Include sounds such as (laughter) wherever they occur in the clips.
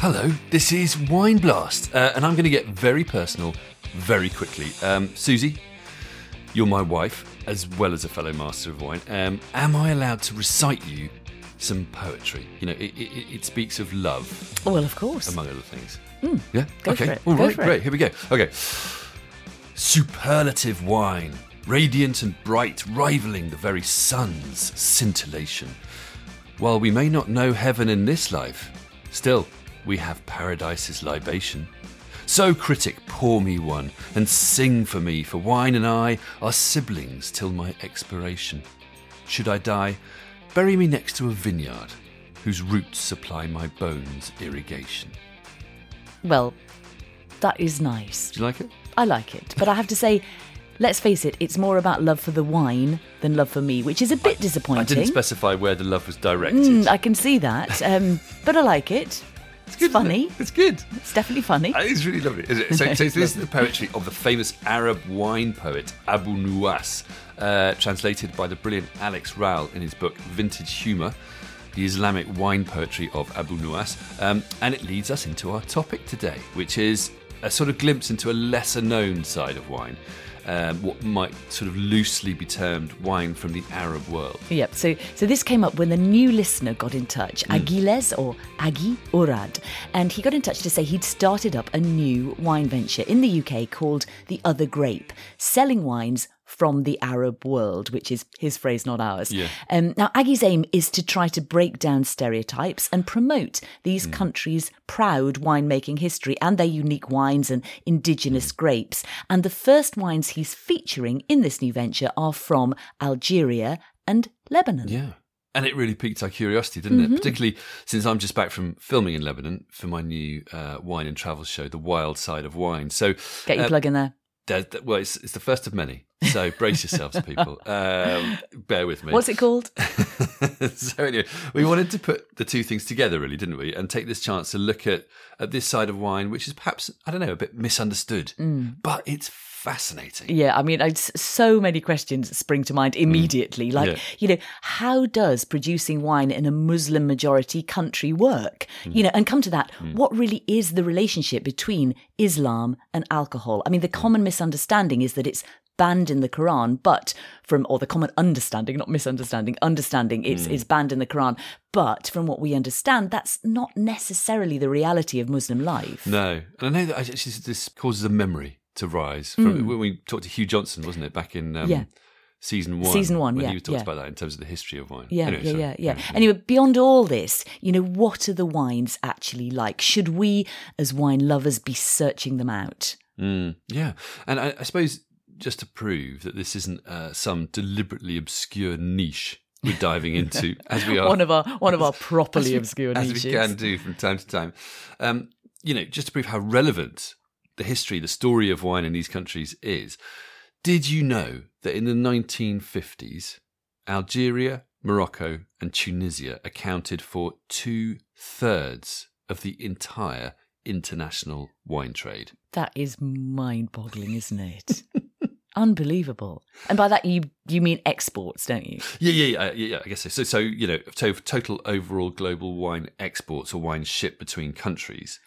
Hello, this is Wine Blast, uh, and I'm going to get very personal very quickly. Um, Susie, you're my wife, as well as a fellow master of wine. Um, am I allowed to recite you some poetry? You know, it, it, it speaks of love, Well, of course. among other things. yeah? go okay. All right, great. Here we go. Okay. Superlative wine, radiant and bright, rivaling the very sun's scintillation. While we may not know heaven in this life, still we have paradise's libation. So, critic, pour me one, and sing for me, for wine and I are siblings till my expiration. Should I die, bury me next to a vineyard, whose roots supply my bones irrigation. Well, that is nice. Do you like it? I like it. But I have to say, let's face it, it's more about love for the wine than love for me, which is a bit disappointing. I didn't specify where the love was directed. Mm, I can see that. Um, but I like it. It's, good, isn't it? funny. It's good. It's definitely funny. It's really lovely. Isn't it? (laughs) So, so this is the poetry of the famous Arab wine poet Abu Nuwas, uh, translated by the brilliant Alex Rowell in his book Vintage Humour, the Islamic wine poetry of Abu Nuwas. Um, and it leads us into our topic today, which is a sort of glimpse into a lesser known side of wine. Um, what might sort of loosely be termed wine from the Arab world. Yep. So, so this came up when the new listener got in touch, Aguiles or Agi Urad, and he got in touch to say he'd started up a new wine venture in the UK called The Other Grape, selling wines from the Arab world, which is his phrase, not ours. Yeah. Um, now, Aggie's aim is to try to break down stereotypes and promote these countries' proud winemaking history and their unique wines and indigenous grapes. And the first wines he's featuring in this new venture are from Algeria and Lebanon. Yeah. And it really piqued our curiosity, didn't Mm-hmm. it? Particularly since I'm just back from filming in Lebanon for my new uh, wine and travel show, The Wild Side of Wine. So, Get your uh, plug in there. There- well, it's, it's the first of many. So brace yourselves, people. (laughs) Um, bear with me. What's it called? (laughs) so anyway, we wanted to put the two things together, really, didn't we? And take this chance to look at at this side of wine, which is perhaps I don't know a bit misunderstood, Mm. but it's fascinating. Yeah, I mean, I, so many questions spring to mind mm. immediately. Like, Mm. Yeah. you know, how does producing wine in a Muslim majority country work? Mm. You know, and come to that, mm. what really is the relationship between Islam and alcohol? I mean, the common misunderstanding is that it's banned in the Quran, but from, or the common understanding, not misunderstanding, understanding, it's, it's banned in the Quran. But from what we understand, that's not necessarily the reality of Muslim life. No, and I know that actually this causes a memory to rise from when we talked to Hugh Johnson, wasn't it, back in um. Yeah. season one? Season one, when yeah, he talked yeah. about that in terms of the history of wine. Yeah, Anyway, yeah, sorry. yeah, yeah. Anyway, beyond all this, you know, what are the wines actually like? Should we, as wine lovers, be searching them out? Mm, yeah, and I, I suppose just to prove that this isn't uh, some deliberately obscure niche we're diving into, (laughs) as we are One of our one of our (laughs) properly we- obscure as niches. we can do from time to time. Um, you know, just to prove how relevant the history, the story of wine in these countries is. Did you know that in the 1950s, Algeria, Morocco, and Tunisia accounted for two thirds of the entire international wine trade? That is mind-boggling, isn't it? (laughs) Unbelievable. And by that you you mean exports, don't you? Yeah, yeah, yeah, yeah, yeah. I guess so. So, so you know, to, total overall global wine exports or wine shipped between countries,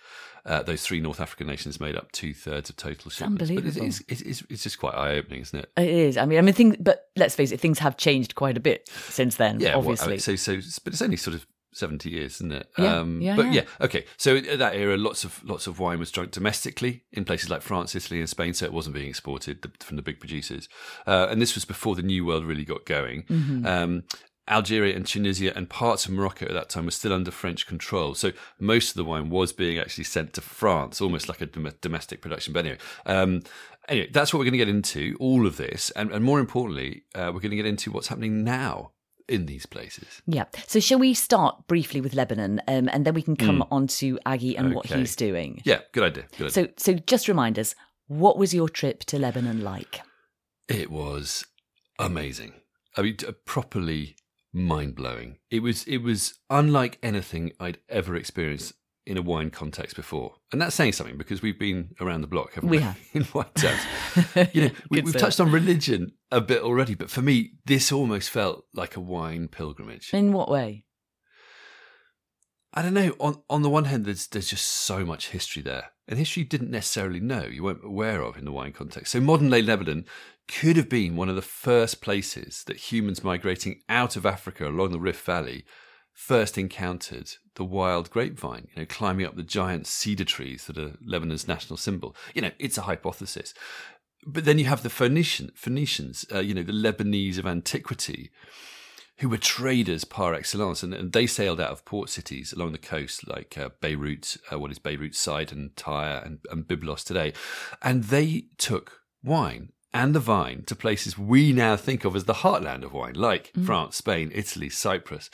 uh, those three North African nations made up two thirds of total shipments. But unbelievable. it's, it's, it's, it's just quite eye opening, isn't it? It is. I mean, I mean, things, but let's face it, things have changed quite a bit since then. Yeah, well, I obviously. mean, so, so, but it's only sort of. 70 years isn't it Um, Yeah, yeah, but yeah. yeah okay so at that era lots of lots of wine was drunk domestically in places like france italy and spain so it wasn't being exported from the big producers uh, and this was before the new world really got going Mm-hmm. um, Algeria and Tunisia and parts of Morocco at that time were still under French control. So most of the wine was being actually sent to France, almost like a dom- domestic production. But anyway, um, anyway, that's what we're going to get into, all of this. And, and more importantly, uh, we're going to get into what's happening now in these places. Yeah. So shall we start briefly with Lebanon, um, and then we can come on to Aggie and what Hmm. He's doing. Yeah, good idea. Good idea. So, so just remind us, what was your trip to Lebanon like? It was amazing. I mean, t- properly mind blowing. It was it was unlike anything I'd ever experienced in a wine context before, and that's saying something because we've been around the block, haven't we? We have. (laughs) in wine terms. (laughs) You know, we, we've touched on religion a bit already, but for me, this almost felt like a wine pilgrimage. In what way? I don't know. On on the one hand, there's there's just so much history there, and history you didn't necessarily know, you weren't aware of in the wine context. So modern day Lebanon could have been one of the first places that humans migrating out of Africa along the Rift Valley first encountered the wild grapevine, you know, climbing up the giant cedar trees that are Lebanon's national symbol. You know, it's a hypothesis. But then you have the Phoenician, Phoenicians, uh, you know, the Lebanese of antiquity, who were traders par excellence, and, and they sailed out of port cities along the coast, like uh, Beirut, uh, what is Beirut, Sidon, Tyre, and, and Byblos today. And they took wine and the vine to places we now think of as the heartland of wine, like mm. France, Spain, Italy, Cyprus,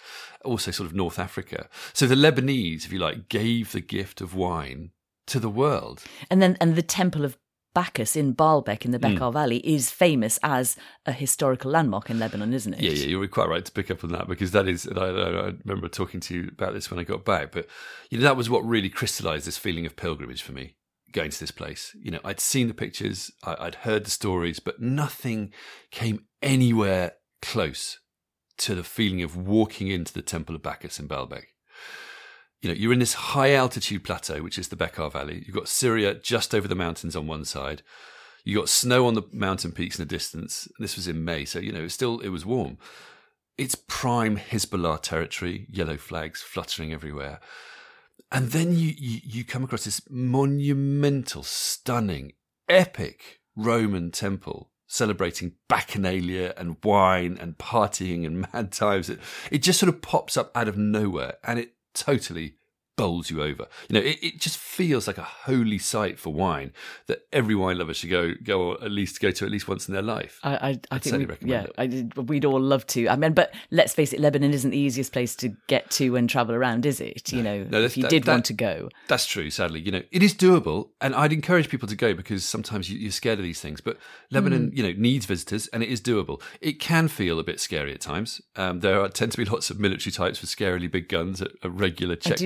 also sort of North Africa. So the Lebanese, if you like, gave the gift of wine to the world. And then, and the temple of Bacchus in Baalbek in the Bekaa mm. Valley is famous as a historical landmark in Lebanon, isn't it? Yeah, yeah, you're quite right to pick up on that because that is. I, I, remember talking to you about this when I got back, but you know that was what really crystallised this feeling of pilgrimage for me going to this place. You know, I'd seen the pictures, I, I'd heard the stories, but nothing came anywhere close to the feeling of walking into the Temple of Bacchus in Baalbek. You know, you're in this high altitude plateau, which is the Bekaa Valley. You've got Syria just over the mountains on one side. You got snow on the mountain peaks in the distance. This was in May, so you know, it's still it was warm. It's prime Hezbollah territory, yellow flags fluttering everywhere. And then you, you, you come across this monumental, stunning, epic Roman temple celebrating bacchanalia and wine and partying and (laughs) mad times. It, it just sort of pops up out of nowhere and it totally bowls you over. You know, it, it just feels like a holy site for wine that every wine lover should go go at least go to at least once in their life. I I, I think we, yeah, I, we'd all love to. I mean, but let's face it, Lebanon isn't the easiest place to get to and travel around, is it? You know, no, if you that, did that, want to go, that's true. Sadly, you know, it is doable, and I'd encourage people to go because sometimes you, are scared of these things. But Lebanon, mm. you know, needs visitors, and it is doable. It can feel a bit scary at times. Um, there are, tend to be lots of military types with scarily big guns at, at regular checkpoints.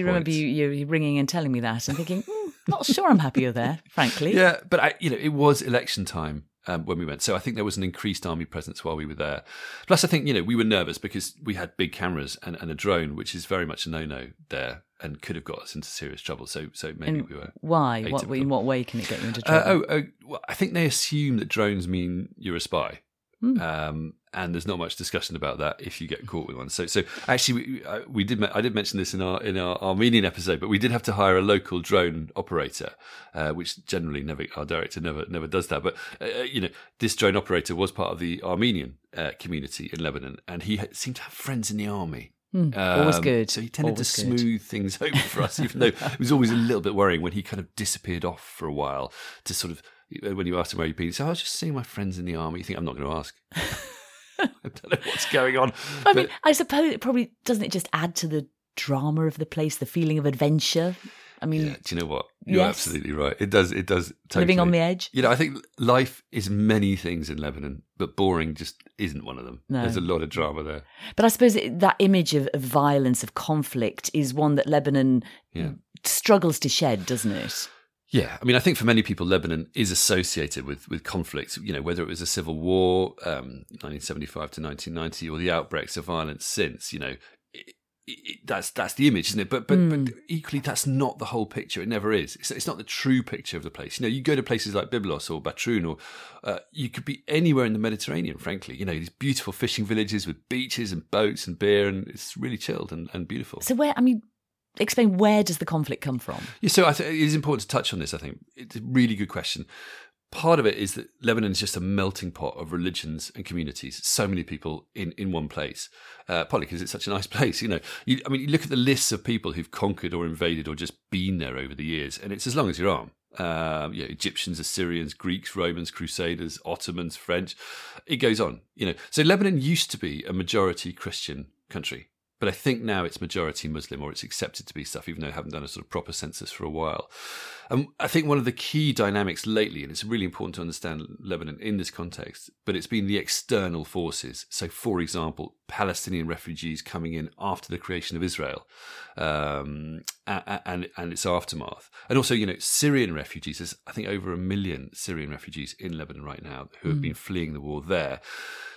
I do remember you you ringing and telling me that and thinking, mm, not sure I'm happier there, frankly. Yeah, but I, you know, it was election time. Um, when we went. So I think there was an increased army presence while we were there. Plus, I think you know we were nervous because we had big cameras and, and a drone, which is very much a no-no there, and could have got us into serious trouble. So, so maybe and we were. Why? What, in what way can it get you into uh, trouble? Uh, oh, oh well, I think they assume that drones mean you're a spy. Mm. Um, and there's not much discussion about that if you get caught with one. So, so actually, we, we did. I did mention this in our in our Armenian episode, but we did have to hire a local drone operator, uh, which generally never our director never never does that. But uh, uh you know, this drone operator was part of the Armenian uh, community in Lebanon, and he seemed to have friends in the army. Mm, always um, good. So he tended always to smooth good. things over for us, even though (laughs) it was always a little bit worrying when he kind of disappeared off for a while to sort of Uh, when you asked him where he'd been, he said, oh, I was just seeing my friends in the army. You think I'm not going to ask? (laughs) (laughs) I don't know what's going on. I but... mean, I suppose it probably doesn't it just add to the drama of the place, the feeling of adventure. I mean, yeah, do you know what? You're yes. absolutely right. It does. It does. Totally. Living on the edge. You know, I think life is many things in Lebanon, but boring just isn't one of them. No. There's a lot of drama there. But I suppose that image of, of violence, of conflict, is one that Lebanon yeah. struggles to shed, doesn't it? Yeah, I mean, I think for many people, Lebanon is associated with with conflict. You know, whether it was a civil war, um, 1975 to 1990, or the outbreaks of violence since. You know, it, it, that's that's the image, isn't it? But but mm. but equally, that's not the whole picture. It never is. It's, it's, not the true picture of the place. You know, you go to places like Byblos or Batroun, or uh, you could be anywhere in the Mediterranean. Frankly, you know, these beautiful fishing villages with beaches and boats and beer, and it's really chilled and, and beautiful. So where I mean, explain where does the conflict come from? Yeah, so I think it is important to touch on this. I think it's a really good question. Part of it is that Lebanon is just a melting pot of religions and communities. So many people in, in one place. Uh, partly because it's such a nice (laughs) place. You know, you, I mean, you look at the lists of people who've conquered or invaded or just been there over the years, and it's as long as your arm. Um, you know, Egyptians, Assyrians, Greeks, Romans, Crusaders, Ottomans, French. It goes on. You know, so Lebanon used to be a majority Christian country. But I think now it's majority Muslim or it's accepted to be stuff, even though I haven't done a sort of proper census for a while. And I think one of the key dynamics lately, and it's really important to understand Lebanon in this context, but it's been the external forces. So, for example, Palestinian refugees coming in after the creation of Israel um, and, and, and its aftermath. And also, you know, Syrian refugees. There's, I think, over a million Syrian refugees in Lebanon right now who have mm. been fleeing the war there.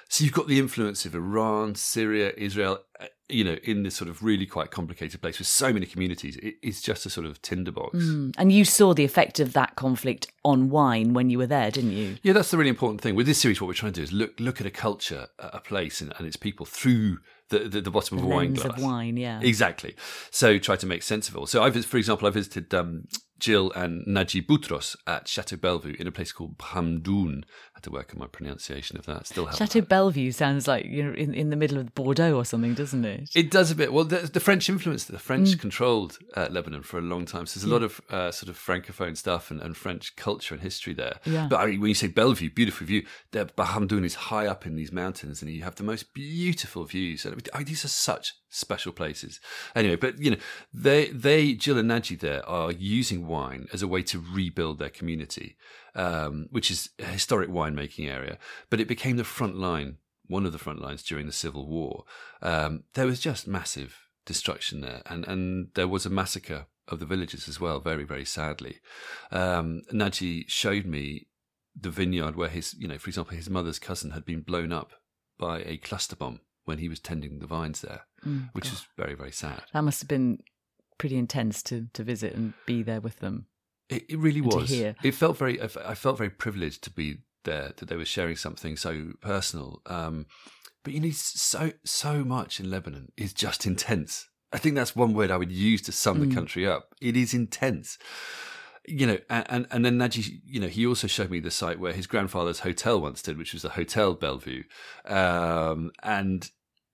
So you've got the influence of Iran, Syria, Israel, uh, you know, in this sort of really quite complicated place with so many communities. It, it's just a sort of tinderbox. Mm. And you saw the effect of that conflict on wine when you were there, didn't you? Yeah, that's the really important thing. With this series, what we're trying to do is look look at a culture, a place, and, and its people through the, the, the bottom The of a wine glass. of wine, yeah. Exactly. So try to make sense of it all. So I, for example, I visited um, Jill and Naji Boutros at Chateau Bellevue in a place called Hamdoun. Had to work on my pronunciation of that. Still. Chateau Bellevue sounds like you're in, in the middle of Bordeaux or something, doesn't it? It does a bit. Well, the, the French influence, the French Mm. controlled uh, Lebanon for a long time. So there's a lot of uh, sort of francophone stuff and, and French culture and history there. Yeah. But I mean, when you say Bellevue, beautiful view, the Bhamdoun is high up in these mountains, and you have the most beautiful views. And I mean, these are such special places. Anyway, but you know, they they Jill and Naji there are using wine as a way to rebuild their community, um, which is a historic winemaking area. But it became the front line one of the front lines during the Civil War, um, there was just massive destruction there, and and there was a massacre of the villagers as well, very very sadly. Um, Naji showed me the vineyard where his, you know, for example, his mother's cousin had been blown up by a cluster bomb when he was tending the vines there, Mm, which God. is very very sad. That must have been pretty intense to, to visit and be there with them. It, it really was. It felt very. I felt very privileged to be there. That they were sharing something so personal. Um, but you need so so much in Lebanon is just intense. I think that's one word I would use to sum Mm. the country up. It is intense. You know, and, and then Naji, you know, he also showed me the site where his grandfather's hotel once stood, which was the Hotel Bellevue, um, and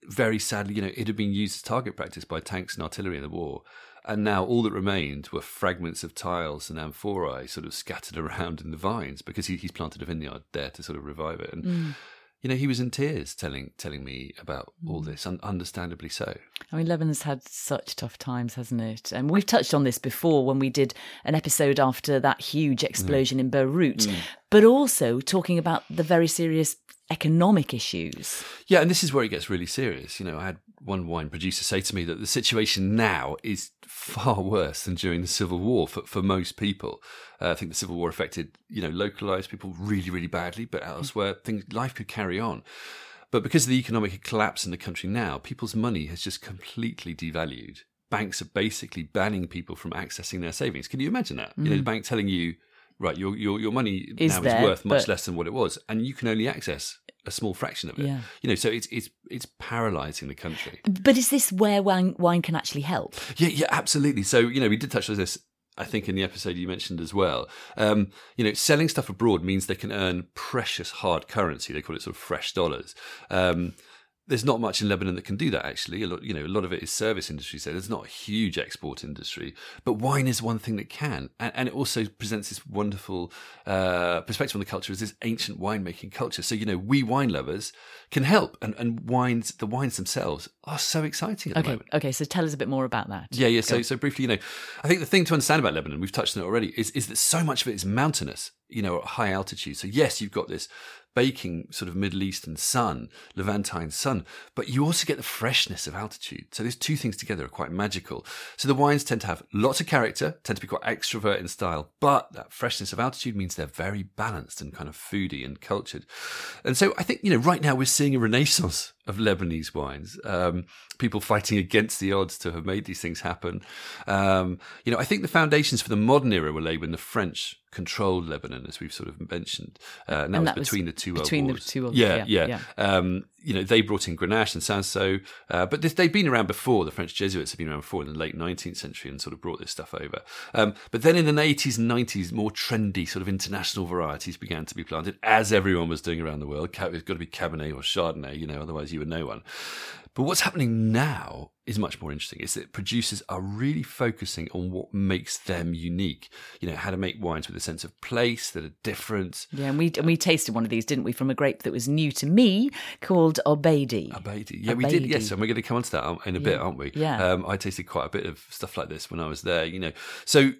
very sadly, you know, it had been used as target practice by tanks and artillery in the war. And now all that remained were fragments of tiles and amphorae sort of scattered (laughs) around in the vines because he, he's planted a vineyard there to sort of revive it. And, Mm. you know, he was in tears telling telling me about all this, un- understandably so. I mean, Lebanon's had such tough times, hasn't it? And we've touched on this before when we did an episode after that huge explosion in Beirut, but also talking about the very serious economic issues. Yeah, and this is where it gets really serious. You know, I had one wine producer say to me that the situation now is far (laughs) worse than during the Civil War for, for most people. Uh, I think the Civil War affected, you know, localized people really, really badly, but elsewhere, things life could carry on. But because of the economic collapse in the country now, people's money has just completely devalued. Banks are basically banning people from accessing their savings. Can you imagine that? You know, the bank telling you, right, your your your money Is now there, is worth much less than what it was, and you can only access a small fraction of it. Yeah. You know, so it's it's it's paralyzing the country. But is this where wine, wine can actually help? Yeah, yeah, absolutely. So you know, we did touch on this. I think in the episode you mentioned as well. Um, you know, selling stuff abroad means they can earn precious hard currency. They call it sort of fresh dollars. Um, there's not much in Lebanon that can do that. Actually, a lot, you know, a lot of it is service industry. So there's not a huge export industry, but wine is one thing that can, and, and it also presents this wonderful uh, perspective on the culture as this ancient winemaking culture. So you know, we wine lovers can help, and, and wines, the wines themselves are so exciting at Okay, okay. So tell us a bit more about that. Yeah, yeah. So, so briefly, you know, I think the thing to understand about Lebanon, we've touched on it already, is is that so much of it is mountainous, you know, at high altitude. So yes, you've got this baking sort of Middle Eastern sun, Levantine sun, but you also get the freshness of altitude. So these two things together are quite magical. So the wines tend to have lots of character, tend to be quite extrovert in style, but that freshness of altitude means they're very balanced and kind of foodie and cultured. And so I think, you know, right now we're seeing a renaissance of Lebanese wines. Um, people fighting against the odds to have made these things happen. Um, you know, I think the foundations for the modern era were laid when the French controlled Lebanon, as we've sort of mentioned, uh, and that And was that was between the two between the world wars. two world- yeah, yeah, yeah. yeah. Um, you know, they brought in Grenache and Cinsault, uh, but this, they'd been around before. The French Jesuits had been around before in the late 19th century and sort of brought this stuff over. Um, but then in the 80s and 90s, more trendy sort of international varieties began to be planted, as everyone was doing around the world. It's got to be Cabernet or Chardonnay, you know, otherwise you were no one. But what's happening now is much more interesting. Is that producers are really focusing on what makes them unique. You know, how to make wines with a sense of place that are different. Yeah, and we and we tasted one of these, didn't we, from a grape that was new to me called Obeidi. Abaidi. Yeah, we did. Yes, and we're going to come on to that in a bit, aren't we? Yeah. Um, I tasted quite a bit of stuff like this when I was there. You know, so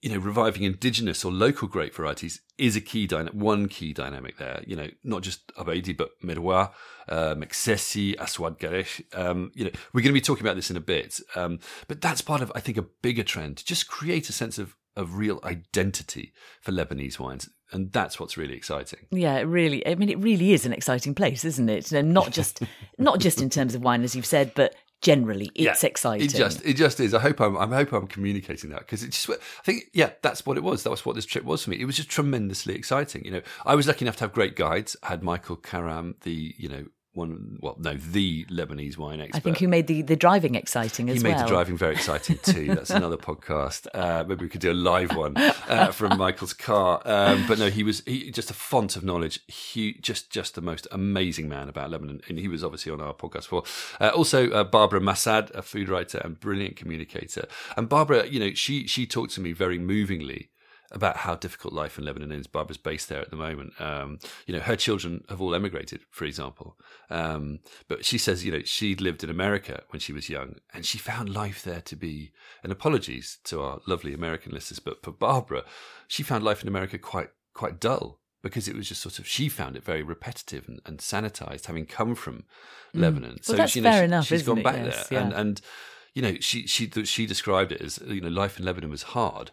you know, reviving indigenous or local grape varieties is a key dyna- one key dynamic there. You know, not just Abaidi, but Merwa, uh, Meksesi, Aswad Garesh. Um, you know, we're going to be talking about this in a bit. Um, but that's part of, I think, a bigger trend. to Just create a sense of of real identity for Lebanese wines. and that's what's really exciting. Yeah, it really. I mean, it really is an exciting place, isn't it? And not just (laughs) not just in terms of wine, as you've said, but generally, it's Yeah, exciting. It just it just is. I hope I'm I hope I'm communicating that because it's just I think yeah that's what it was. That was what this trip was for me. It was just tremendously exciting. You know, I was lucky enough to have great guides. I had Michael Karam, the you know one well no the Lebanese wine expert. I think who made the, the driving exciting as he made well. the driving very exciting too. (laughs) That's another podcast. Uh, maybe we could do a live one uh, from Michael's car. Um, but no, he was he, just a font of knowledge. He just just the most amazing man about Lebanon, and he was obviously on our podcast before. Uh, also, uh, Barbara Massad, a food writer and brilliant communicator. And Barbara, you know, she she talked to me very movingly about how difficult life in Lebanon is. Barbara's based there at the moment. Um, you know, her children have all emigrated, for example. Um, but she says, you know, she'd lived in America when she was young and she found life there to be, and apologies to our lovely American listeners, but for Barbara, she found life in America quite, quite dull because it was just sort of, she found it very repetitive and, and sanitized having come from Lebanon. Mm. Well, that's you know, fair she, enough, she's gone it? back Yes, there. And, yeah. and, you know, she, she, she described it as, you know, life in Lebanon was hard,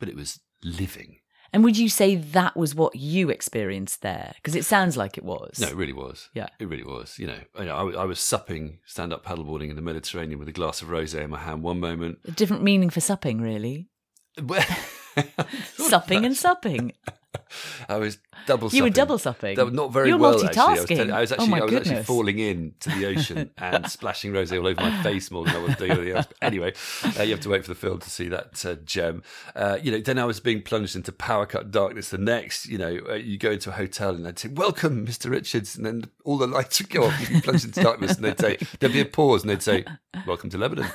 but it was living. And would you say that was what you experienced there? Because it sounds like it was. No, it really was. Yeah. it really was. You know, I, I, I was supping stand up paddleboarding in the Mediterranean with a glass of rosé in my hand one moment. A different meaning for supping, really. (laughs) (laughs) Supping and supping. (laughs) (laughs) I was double. You were double supping. Not very You were well. Actually, I was, multitasking. I was Oh actually, my I was actually goodness. falling into the ocean (laughs) and splashing rosé all over my face more than I was doing anything else. But (laughs) anyway, uh, you have to wait for the film to see that uh, gem. Uh, you know, then I was being plunged into power cut darkness. The next, you know, uh, you go into a hotel and they'd say, "Welcome, Mr. Richards," and then all the lights would go off. You'd be plunged into darkness, and they'd say, "There'd be a pause," and they'd say, "Welcome to Lebanon."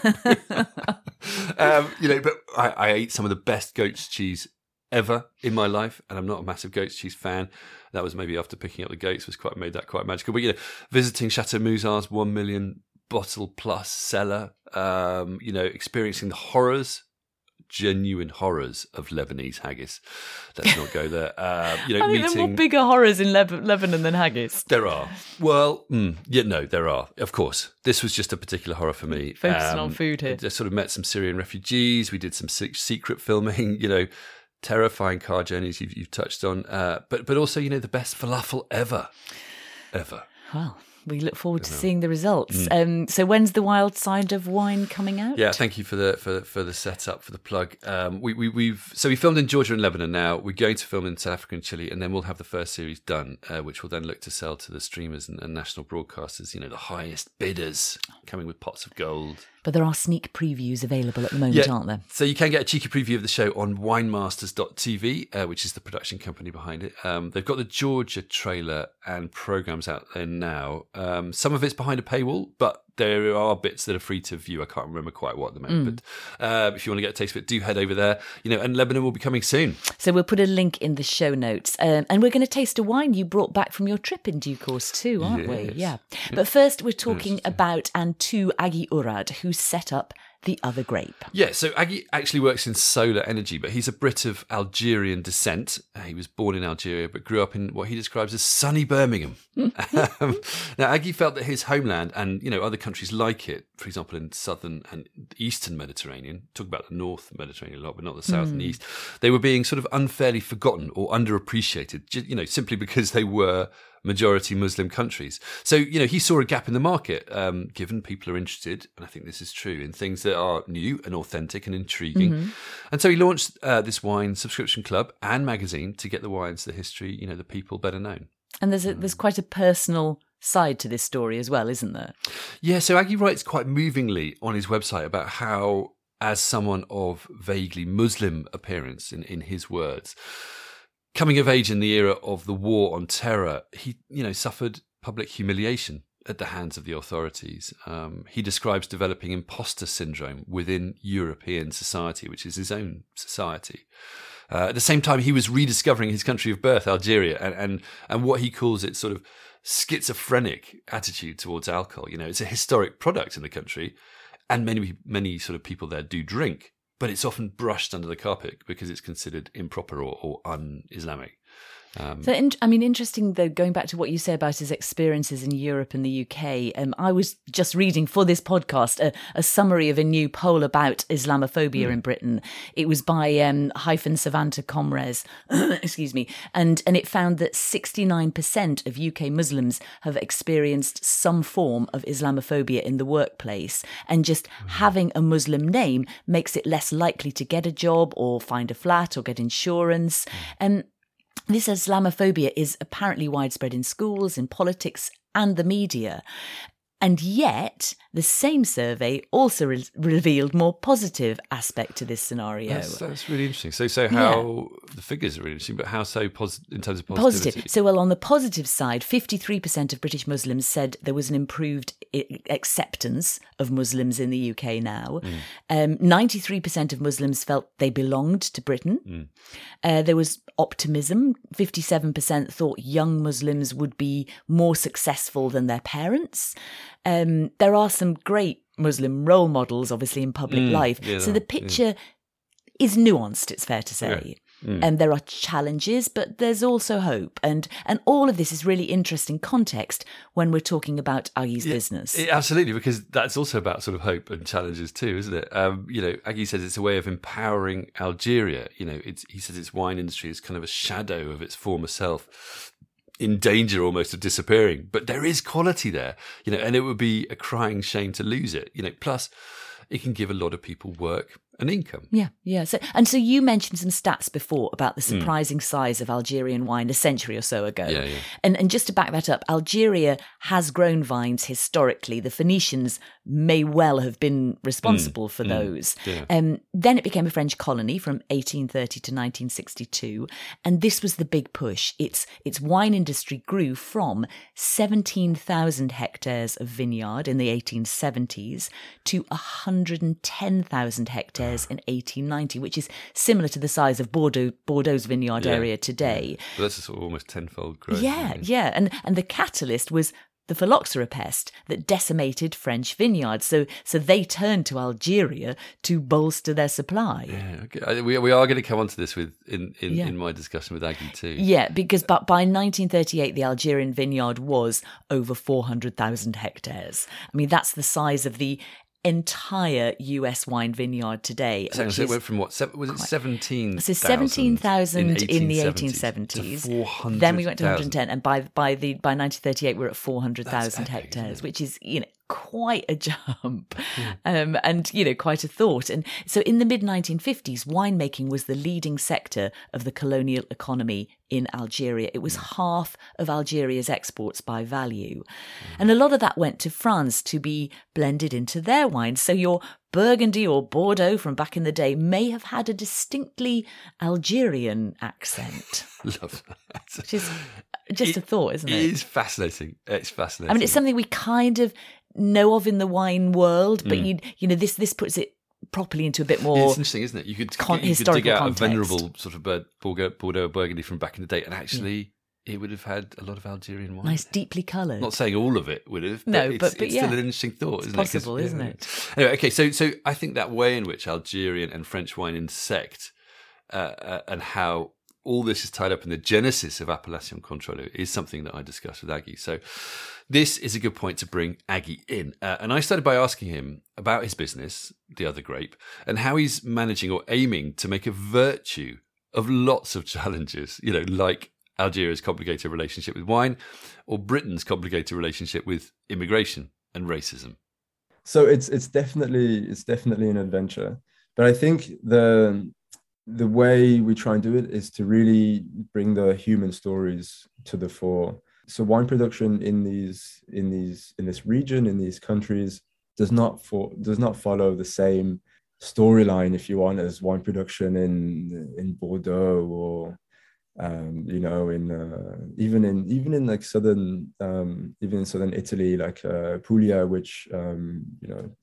um, you know, but I, I ate some of the best goat's cheese ever in my life, and I'm not a massive goat's cheese fan. That was maybe after picking up the goats was quite made that quite magical. But you know, visiting Chateau Musar's one million bottle plus cellar, um, you know, experiencing the horrors. Genuine horrors of Lebanese haggis. Let's not go there. (laughs) Uh, you know, I mean, there are more bigger horrors in Leb- Lebanon than haggis. there are. Well, mm, yeah, no, there are. Of course, this was just a particular horror for me. Um, Focusing on food here. I sort of met some Syrian refugees. We did some se- secret filming. (laughs) You know, terrifying car journeys you've, you've touched on. Uh, but but also, you know, the best falafel ever, ever. Well, we look forward to seeing the results. Um, so, when's the Wild Side of Wine coming out? Mm. Yeah, thank you for the for for the setup for the plug. Um, we we we've so we filmed in Georgia and Lebanon. Now we're going to film in South Africa and Chile, and then we'll have the first series done, uh, which will then look to sell to the streamers and, and national broadcasters. You know, the highest bidders coming with pots of gold. But there are sneak previews available at the moment, aren't there? So you can get a cheeky preview of the show on winemasters.tv, uh, which is the production company behind it. Um, they've got the Georgia trailer and programs out there now. Um, some of it's behind a paywall, but there are bits that are free to view. I can't remember quite what at the moment, but uh, if you want to get a taste of it, do head over there. You know, and Lebanon will be coming soon. So we'll put a link in the show notes. Um, and we're going to taste a wine you brought back from your trip in due course too, aren't we? Yes. Yeah. But first we're talking about Antu Agi Urad, who set up the other grape. Yeah, so Aggie actually works in solar energy, but he's a Brit of Algerian descent. Uh, he was born in Algeria, but grew up in what he describes as sunny Birmingham. um, now, Aggie felt that his homeland and you know other countries like it, for example, in southern and eastern Mediterranean, talk about the North Mediterranean a lot, but not the south and east, they were being sort of unfairly forgotten or underappreciated. You know, simply because they were majority Muslim countries. So, you know, he saw a gap in the market, um, given people are interested, and I think this is true, in things that are new and authentic and intriguing. And so he launched uh, this wine subscription club and magazine to get the wines, the history, you know, the people better known. And there's a, there's quite a personal side to this story as well, isn't there? Yeah, so Aggie writes quite movingly on his website about how, as someone of vaguely Muslim appearance, in, in his words, coming of age in the era of the war on terror, he, you know, suffered public humiliation at the hands of the authorities. Um, he describes developing imposter syndrome within European society, which is his own society. Uh, at the same time, he was rediscovering his country of birth, Algeria, and, and, and what he calls its sort of schizophrenic attitude towards alcohol. You know, it's a historic product in the country, and many, many sort of people there do drink, but it's often brushed under the carpet because it's considered improper or, or un Islamic. Um, so, in, I mean, interesting though, going back to what you say about his experiences in Europe and the UK, um, I was just reading for this podcast a, a, summary of a new poll about Islamophobia mm. in Britain. It was by um, hyphen Savanta Comres, (coughs) excuse me, and, and it found that 69% of UK Muslims have experienced some form of Islamophobia in the workplace. And just mm. having a Muslim name makes it less likely to get a job or find a flat or get insurance. Mm. And this Islamophobia is apparently widespread in schools, in politics, and the media. And yet, the same survey also re- revealed more positive aspect to this scenario. That's, that's really interesting. So, so how yeah. the figures are really interesting, but how so pos- in terms of positivity? Positive. So, well, on the positive side, fifty-three percent of British Muslims said there was an improved acceptance of Muslims in the UK now. Mm. Um, Ninety-three percent of Muslims felt they belonged to Britain. Mm. Uh, there was optimism. Fifty-seven percent thought young Muslims would be more successful than their parents. Um, there are some great Muslim role models, obviously, in public mm, life. Yeah, so the picture yeah. is nuanced, it's fair to say. Mm. And there are challenges, but there's also hope. And and all of this is really interesting context when we're talking about Aggie's yeah, business. It, absolutely, because that's also about sort of hope and challenges too, isn't it? Um, you know, Aggie says it's a way of empowering Algeria. You know, it's, he says its wine industry is kind of a shadow of its former self in danger almost of disappearing. But there is quality there, you know, and it would be a crying shame to lose it, you know. Plus, it can give a lot of people work and income. Yeah, yeah. So, and so you mentioned some stats before about the hmm. surprising mm. size of Algerian wine a century or so ago. Yeah, yeah. And and just to back that up, Algeria has grown vines historically. The Phoenicians may well have been responsible mm. for mm. those. Yeah. Um, then it became a French colony from 1830 to 1962, and this was the big push. Its its wine industry grew from 17,000 hectares of vineyard in the 1870s to 110,000 hectares hectares in 1890, which is similar to the size of Bordeaux Bordeaux's vineyard yeah. area today. Yeah. But that's sort of almost tenfold growth. Yeah, yeah, and and the catalyst was the phylloxera pest that decimated French vineyards. So, so they turned to Algeria to bolster their supply. Yeah, okay. we, we are going to come on to this with in, in, yeah. in my discussion with Aggie too. Yeah, because but by 1938, the Algerian vineyard was over 400,000 hectares. I mean, that's the size of the entire US wine vineyard today. So, so it went from what was it seventeen? So seventeen thousand in, in, the eighteen seventies. Then we went to one hundred ten, and by by the by nineteen thirty eight, we're at four hundred thousand hectares, which is you know quite a (laughs) jump mm. um, and, you know, quite a thought. And so in the mid 1950s, winemaking was the leading sector of the colonial economy in Algeria. It was mm. half of Algeria's exports by value. Mm. And a lot of that went to France to be blended into their wines. So your Burgundy or Bordeaux from back in the day may have had a distinctly Algerian accent. (laughs) Love that. Which is just it, a thought, isn't it? It is fascinating. It's fascinating. I mean, it's something we kind of know of in the wine world, but mm. you you know this this puts it properly into a bit more. Yeah, it's interesting, isn't it? You could con- you could dig out context. a venerable sort of Bordeaux, Bordeaux Burgundy from back in the day, and actually. Yeah. It would have had a lot of Algerian wine. Nice, deeply coloured. Not saying all of it would have. But no, it's, but, but it's yeah. still an interesting thought, isn't it's possible, it? isn't it? Anyway, okay, so so I think that way in which Algerian and French wine intersect, uh, uh, and how all this is tied up in the genesis of Appellation Contrôlée is something that I discussed with Aggie. So this is a good point to bring Aggie in. Uh, and I started by asking him about his business, The Other Grape, and how he's managing or aiming to make a virtue of lots of (laughs) challenges, you know, like Algeria's complicated relationship with wine or Britain's complicated relationship with immigration and racism. So it's it's definitely it's definitely an adventure. But I think the the way we try and do it is to really bring the human stories to the fore. So wine production in these in these in this region in these countries does not for does not follow the same storyline, if you want, as wine production in in Bordeaux or um, you know in uh, even in even in like southern um, even in southern Italy, like uh, Puglia, which um, you know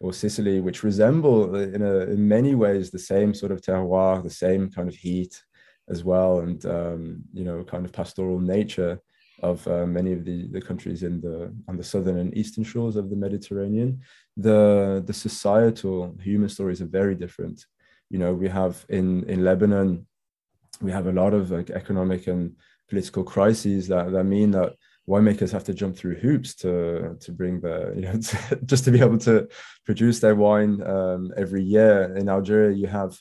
or Sicily, which resemble in, a, in many ways the same sort of terroir, the same kind of heat as well, and um, you know, kind of pastoral nature of uh, many of the, the countries in the on the southern and eastern shores of the Mediterranean. The the societal human stories are very different. You know, we have in in Lebanon we have a lot of like economic and political crises that, that mean that winemakers have to jump through hoops to to bring the (laughs) you know to, just to be able to produce their wine um, every year. In Algeria, you have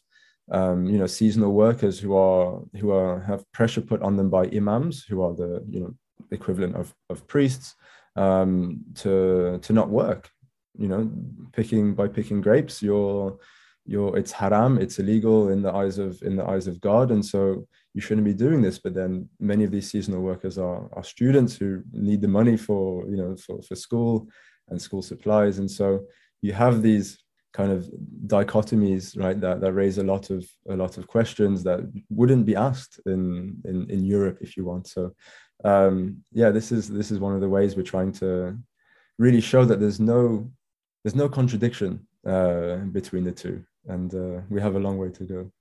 um, you know seasonal workers who are who are have pressure put on them by imams, who are the you know equivalent of of priests, um, to to not work. You know, picking by picking grapes, you're you're it's haram, it's illegal in the eyes of in the eyes of God, and so you shouldn't be doing this. But then many of these seasonal workers are, are students who need the money for, you know, for, for school and school supplies. And so you have these kind of dichotomies, right, that, that raise a lot of a lot of questions that wouldn't be asked in in, in Europe if you want. So um, yeah, this is this is one of the ways we're trying to really show that there's no there's no contradiction uh, between the two, and uh, we have a long way to go.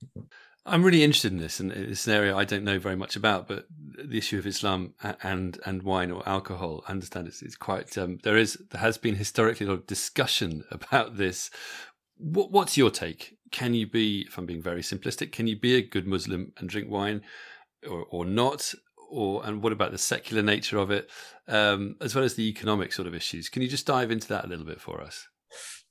I'm really interested in this, and it's an area I don't know very much about. But the issue of Islam and and wine or alcohol, I understand it's, it's quite um, there is there has been historically a lot of discussion (laughs) about this. What, what's your take? Can you be, if I'm being very simplistic, can you be a good Muslim and drink wine, or or not? Or and what about the secular nature of it, um, as well as the economic sort of issues? Can you just dive into that a little bit for us?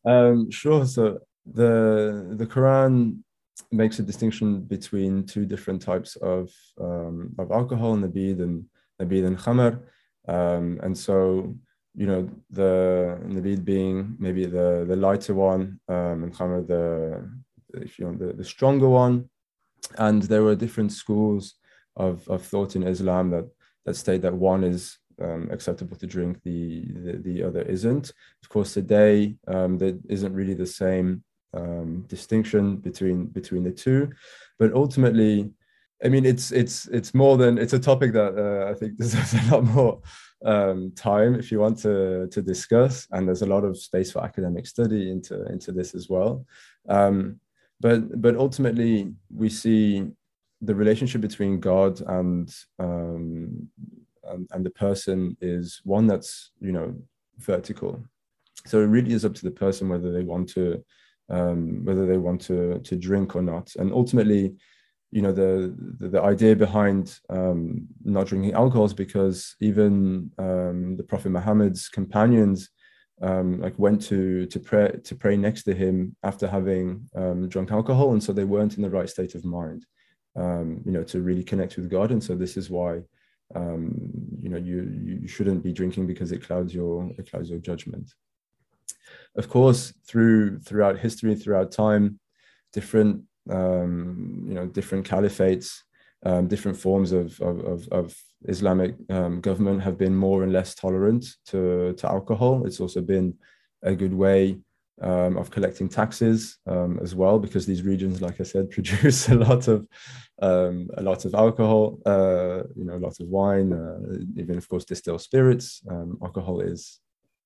Um, sure. So the the Quran makes a distinction between two different types of um, of alcohol, nabid and nabid and khamar. Um, and so, you know, the nabid being maybe the the lighter one, um, and khamar the if you want the, the stronger one. And there were different schools of, of thought in Islam that that state that one is um, acceptable to drink, the, the, the other isn't. Of course, today um, there isn't really the same um, distinction between between the two. But ultimately i mean it's it's it's more than it's a topic that uh, i think (laughs) deserves a lot more um, time if you want to to discuss. And there's a lot of space for academic study into into this as well. Um, but but ultimately we see the relationship between god and um, and, and the person is one that's you know vertical. So it really is up to the person whether they want to um, whether they want to to drink or not. And ultimately, you know, the the, the idea behind um, not drinking alcohol is because even um, the Prophet Muhammad's companions um, like went to to pray to pray next to him after having um, drunk alcohol, and so they weren't in the right state of mind, um, you know, to really connect with God. And so this is why. you know, you you shouldn't be drinking because it clouds your it clouds your judgment of course, through throughout history, throughout time, different um, you know different caliphates, um, different forms of of, of Islamic um, government have been more and less tolerant to to alcohol. It's also been a good way um, of collecting taxes um, as well, because these regions, like I said, (laughs) produce a lot of um, a lot of alcohol, uh, you know, a lot of wine, uh, even of course distilled spirits. Um, alcohol is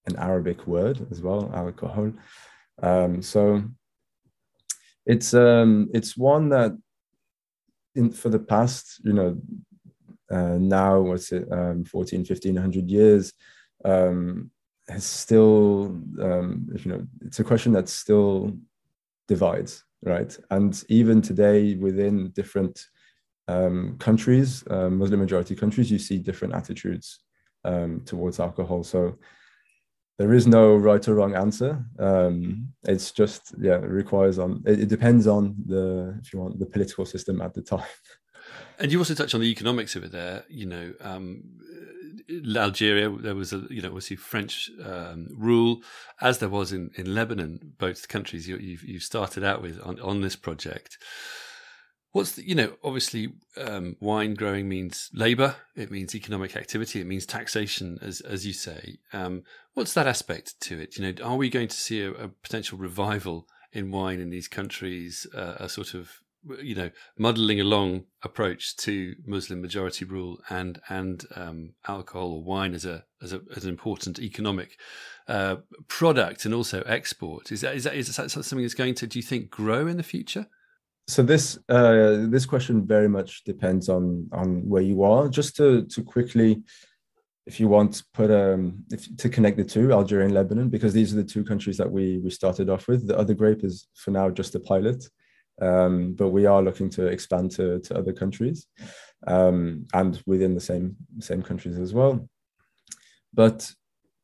an Arabic word as well, alcohol. Um, so it's um, it's one that in for the past, you know, uh, now what's it, um, 14, 1500 years, um, has still, um, you know, it's a question that still divides, right? And even today, within different um, countries, uh, Muslim majority countries, you see different attitudes um, towards alcohol. So there is no right or wrong answer. Um, it's just yeah, it requires on. It, it, depends on the if you want the political system at the time. And you also touch on the economics of it there. You know, um, Algeria, there was a you know obviously French um, rule, as there was in in Lebanon. Both countries you you started out with on on this project. What's the, you know, obviously, um, wine growing means labor. It means economic activity. It means taxation, as as you say. Um, what's that aspect to it? You know, are we going to see a, a potential revival in wine in these countries? Uh, a sort of you know muddling along approach to Muslim majority rule and and um, alcohol or wine as a as a as an important economic uh, product and also export. Is that is that is that something that's going to do you think grow in the future? So this uh, this question very much depends on on where you are. Just to to quickly, if you want, put um if, to connect the two, Algeria and Lebanon, because these are the two countries that we we started off with. The other grape is for now just a pilot. um, but we are looking to expand to, to other countries um, and within the same same countries as well. But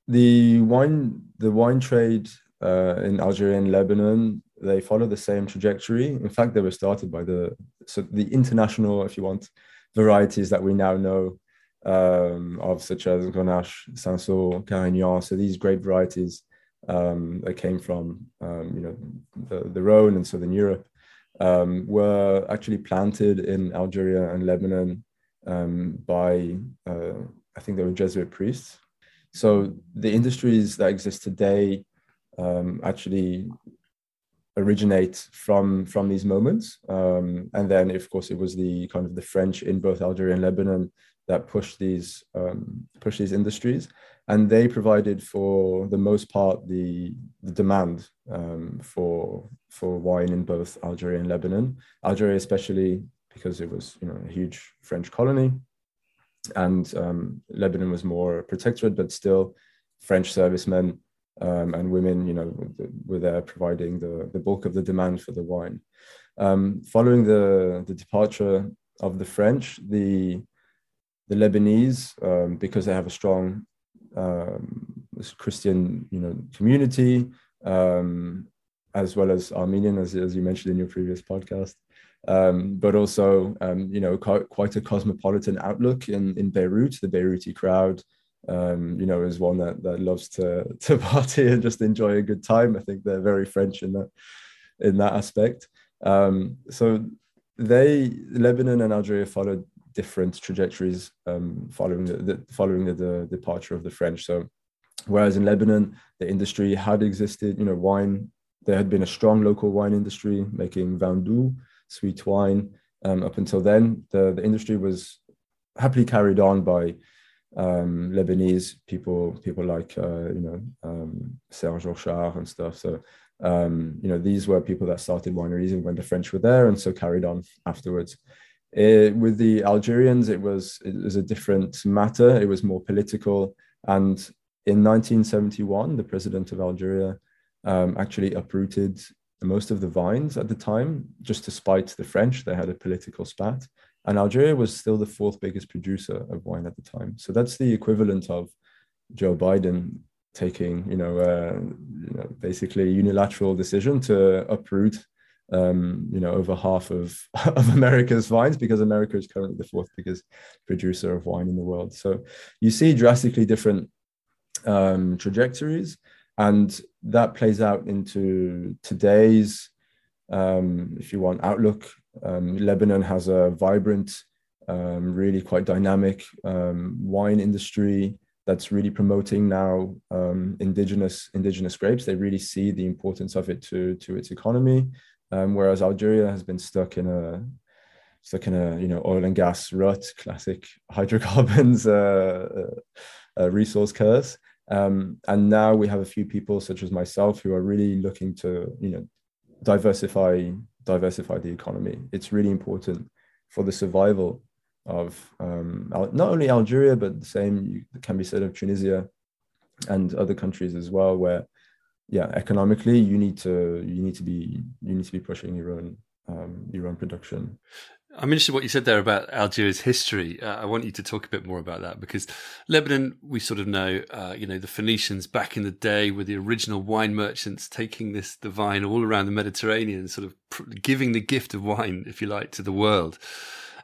the wine the wine trade uh, in Algeria and Lebanon they follow the same trajectory. In fact, they were started by the so the international, if you want, varieties that we now know um, of, such as Grenache, Cinsault, Carignan. So these grape varieties um, that came from um, you know the, the Rhone and southern Europe um, were actually planted in Algeria and Lebanon um, by uh, I think they were Jesuit priests. So the industries that exist today um, actually originate from from these moments. Um, and then of course it was the kind of the french in both algeria and lebanon that pushed these um, pushed these industries. And they provided for the most part the, the demand um, for for wine in both algeria and lebanon. Algeria especially because it was you know a huge french colony. And um, lebanon was more protectorate but still french servicemen um, and women, you know, were there providing the, the bulk of the demand for the wine. Um, following the, the departure of the French, the the Lebanese, um, because they have a strong um, Christian, you know, community, um, as well as Armenian, as, as you mentioned in your previous podcast, um, but also, you know, quite, a cosmopolitan outlook in, in Beirut, the Beiruti crowd, um, you know, is one that that loves to (laughs) to party and just enjoy a good time. I think they're very French in that in that aspect. Um, so they Lebanon and Algeria followed different trajectories um, following the, the following the, the, departure of the French. So whereas in Lebanon the industry had existed, you know, wine there had been a strong local wine industry making vin doux, sweet wine. Um, up until then, the the industry was happily carried on by um, Lebanese people, people like uh, you know um, Serge Hochar and stuff. So um, you know these were people that started wineries when the French were there, and so carried on afterwards. It, with the Algerians, it was it was a different matter. It was more political, and in 1971, the president of Algeria um, actually uprooted most of the vines at the time, just to spite the French. They had a political spat and Algeria was still the fourth biggest producer of wine at the time. So that's the equivalent of Joe Biden taking, you know, uh, you know basically unilateral decision to uproot, um, you know, over half of, (laughs) of America's vines because America is currently the fourth biggest producer of wine in the world. So you see drastically different um, trajectories, and that plays out into today's, um, if you want, outlook um, Lebanon has a vibrant, um, really quite dynamic um, wine industry that's really promoting now um, indigenous indigenous grapes. They really see the importance of it to to its economy, um, whereas Algeria has been stuck in a stuck in a you know oil and gas rut, classic (laughs) hydrocarbons uh, uh, resource curse. Um, and now we have a few people such as myself who are really looking to you know diversify diversify the economy. It's really important for the survival of um, not only Algeria, but the same can be said of Tunisia and other countries as well, where yeah, economically you need to you need to be you need to be pushing your own um, your own production. I'm interested in what you said there about Algeria's history. Uh, I want you to talk a bit more about that because Lebanon, we sort of know, uh, you know, the Phoenicians back in the day were the original wine merchants taking this the vine all around the Mediterranean, sort of pr- giving the gift of wine, if you like, to the world.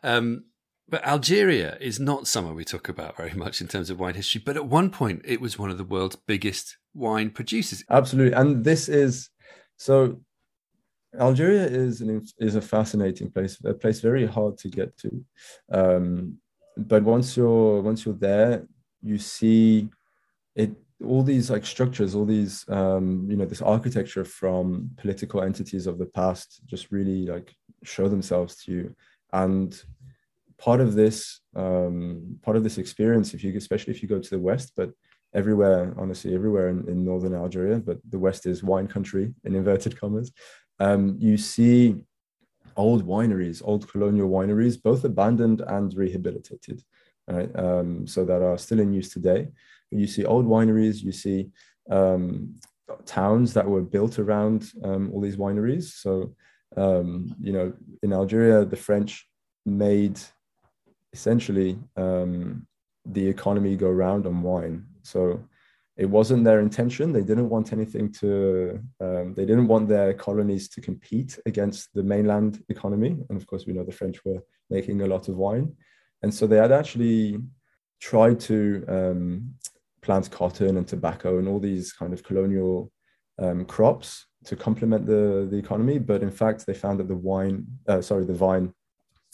Um, but Algeria is not somewhere we talk about very much in terms of wine history. But at one point, it was one of the world's biggest wine producers. Absolutely, and this is so Algeria is an is a fascinating place, a place very hard to get to. Um, but once you're once you're there, you see it all these like structures, all these um, you know this architecture from political entities of the past just really like show themselves to you. And part of this um, part of this experience, if you especially if you go to the west, but everywhere honestly everywhere in, in northern Algeria, but the west is wine country in inverted commas um, you see old wineries, old colonial wineries, both abandoned and rehabilitated, right? Um, so that are still in use today. You see old wineries, you see um, towns that were built around um, all these wineries. So Um, you know, in Algeria, the French made essentially um, the economy go round on wine. So it wasn't their intention. They didn't want anything to, um, they didn't want their colonies to compete against the mainland economy. And of course, we know the French were making a lot of wine. And so they had actually tried to um, plant cotton and tobacco and all these kind of colonial um, crops to complement the, the economy. But in fact, they found that the wine, uh, sorry, the vine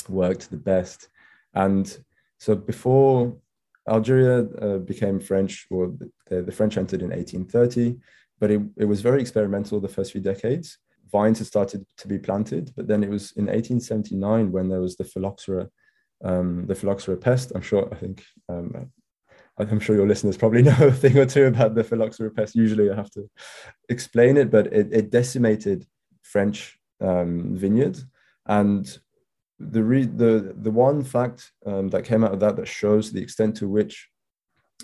worked the best. And so before Algeria uh, became French, or the, the, French entered in 1830, but it, it was very experimental the first few decades. Vines had started to be planted, but then it was in 1879 when there was the phylloxera, um, the phylloxera pest. I'm sure, I think, um, I'm sure your listeners probably (laughs) know a thing or two about the phylloxera pest. Usually I have to explain it, but it, it decimated French um, vineyards. And the re- the the one fact um, that came out of that that shows the extent to which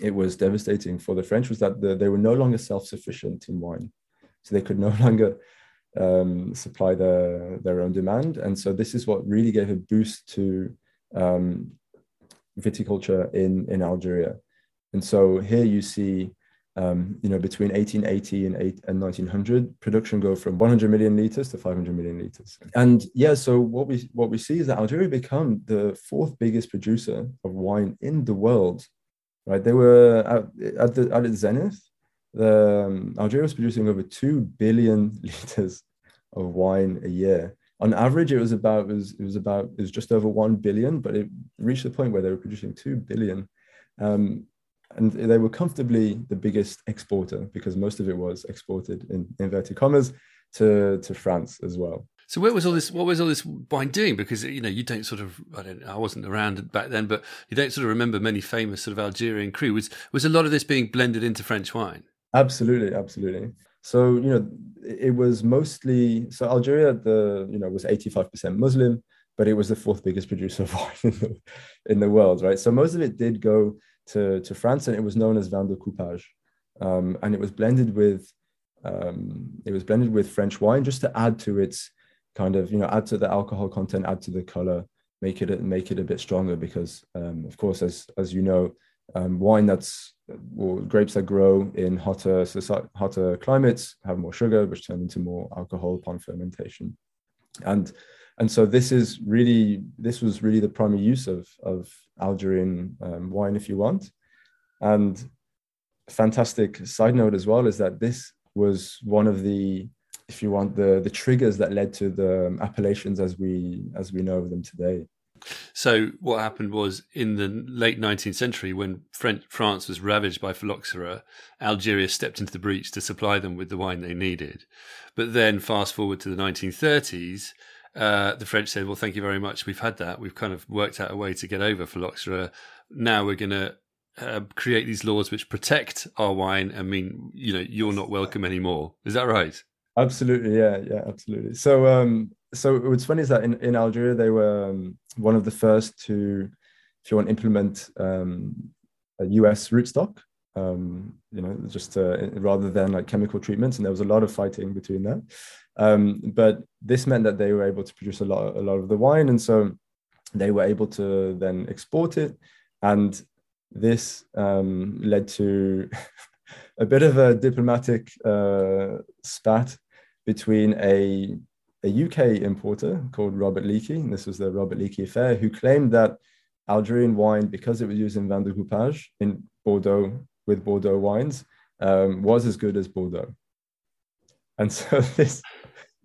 it was devastating for the French was that the, they were no longer self-sufficient in wine, so they could no (laughs) longer um, supply their their own demand, and so this is what really gave a boost to um, viticulture in in Algeria, and so here you see um, you know, between 1880 and, eight, and 1900, production go from 100 million liters to 500 million liters. And yeah, so what we what we see is that Algeria become the fourth biggest producer of wine in the world. Right, they were at, at the at its zenith. The um, Algeria was producing over two billion (laughs) liters of wine a year. On average, it was about it was, it was about it was just over one billion, but it reached the point where they were producing two billion. Um, and they were comfortably the biggest exporter because most of it was exported in inverted commas to to France as well. So where was all this? What was all this wine doing? Because you know you don't sort of I don't I wasn't around back then, but you don't sort of remember many famous sort of Algerian cru. Was was a lot of this being blended into French wine? Absolutely, absolutely. So you know it was mostly so Algeria the you know was eighty five percent Muslim, but it was the fourth biggest producer of (laughs) wine in the, in the world, right? So most of it did go to, to France, and it was known as vin de coupage, um, and it was blended with um, it was blended with French wine just to add to its kind of you know add to the alcohol content, add to the color, make it make it a bit stronger because um, of course as as you know um, wine that's or grapes that grow in hotter hotter climates have more sugar, which turn into more alcohol upon fermentation, and and so this is really this was really the primary use of of Algerian um, wine, if you want. And fantastic side note as well is that this was one of the, if you want, the the triggers that led to the um, appellations as we as we know them today. So what happened was in the late 19th century, when French, France was ravaged by phylloxera, Algeria stepped into the breach to supply them with the wine they needed. But then fast forward to the 1930s, uh, the French said, "Well, thank you very much. We've had that. We've kind of worked out a way to get over phylloxera. Now we're going to uh, create these laws which protect our wine and mean, you know, you're not welcome anymore." Is that right? Absolutely, yeah, yeah, absolutely. So, um, so what's funny is that in, in Algeria they were um, one of the first to, if you want, implement um, a US rootstock. Um, you know, just uh, rather than like chemical treatments, and there was a lot of fighting between that. Um, but this meant that they were able to produce a lot, a lot of the wine, and so they were able to then export it. And this um, led to (laughs) a bit of a diplomatic uh, spat between a, a UK importer called Robert Leakey, and this was the Robert Leakey affair, who claimed that Algerian wine, because it was used in vin de coupage in Bordeaux with Bordeaux wines, um, was as good as Bordeaux. And so (laughs) this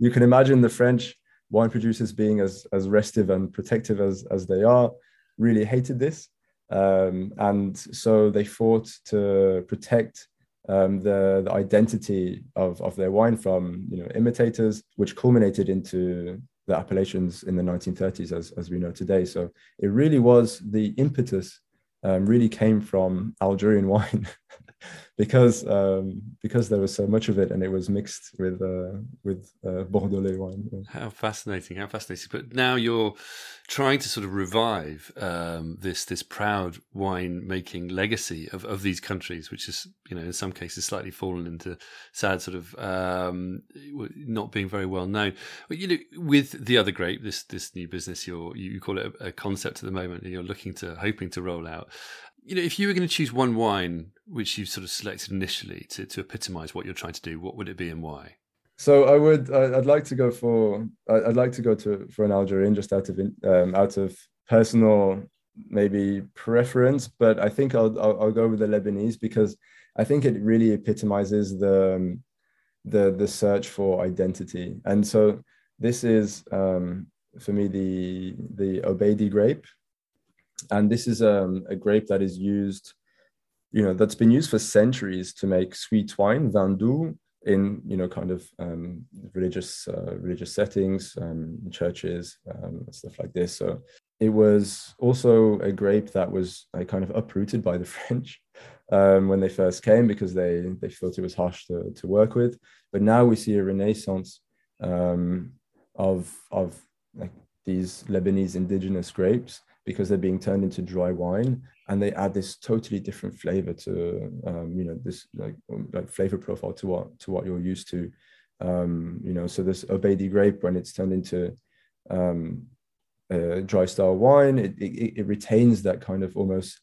you can imagine the French wine producers being as as restive and protective as as they are, really hated this, um, and so they fought to protect um, the the identity of of their wine from you know imitators, which culminated into the appellations in the 1930s, as as we know today. So it really was the impetus. Um, really came from Algerian (laughs) wine (laughs) because um, because there was so much of it and it was mixed with uh, with uh, Bordelais wine. How fascinating! How fascinating! But now you're trying to sort of revive um, this this proud wine making legacy of, of these countries, which is you know in some cases slightly fallen into sad sort of um, not being very well known. But you know, with the other grape, this this new business, you're you call it a, a concept at the moment, and you're looking to hoping to roll out you know, if you were going to choose one wine which you sort of selected initially to, to epitomize what you're trying to do, what would it be and why? So I would, I'd like to go for, I'd like to go to for an Algerian just out of um, out of personal maybe preference, but I think I'll, I'll, I'll go with the Lebanese because I think it really epitomizes the um, the the search for identity, and so this is um, for me the the Obeidi grape, and this is um, a grape that is used you know that's been used for centuries to make sweet wine vin doux in you know kind of um, religious uh, religious settings um, churches um, stuff like this. So it was also a grape that was like, kind of uprooted by the (laughs) french um, when they first came because they they thought it was harsh to, to work with. But now we see a renaissance um, of of like these lebanese indigenous grapes because they're being turned into dry wine and they add this totally different flavor to um, you know this like like flavor profile to what to what you're used to. Um, you know so this Obeidi grape when it's turned into um, dry style wine it, it, it, retains that kind of almost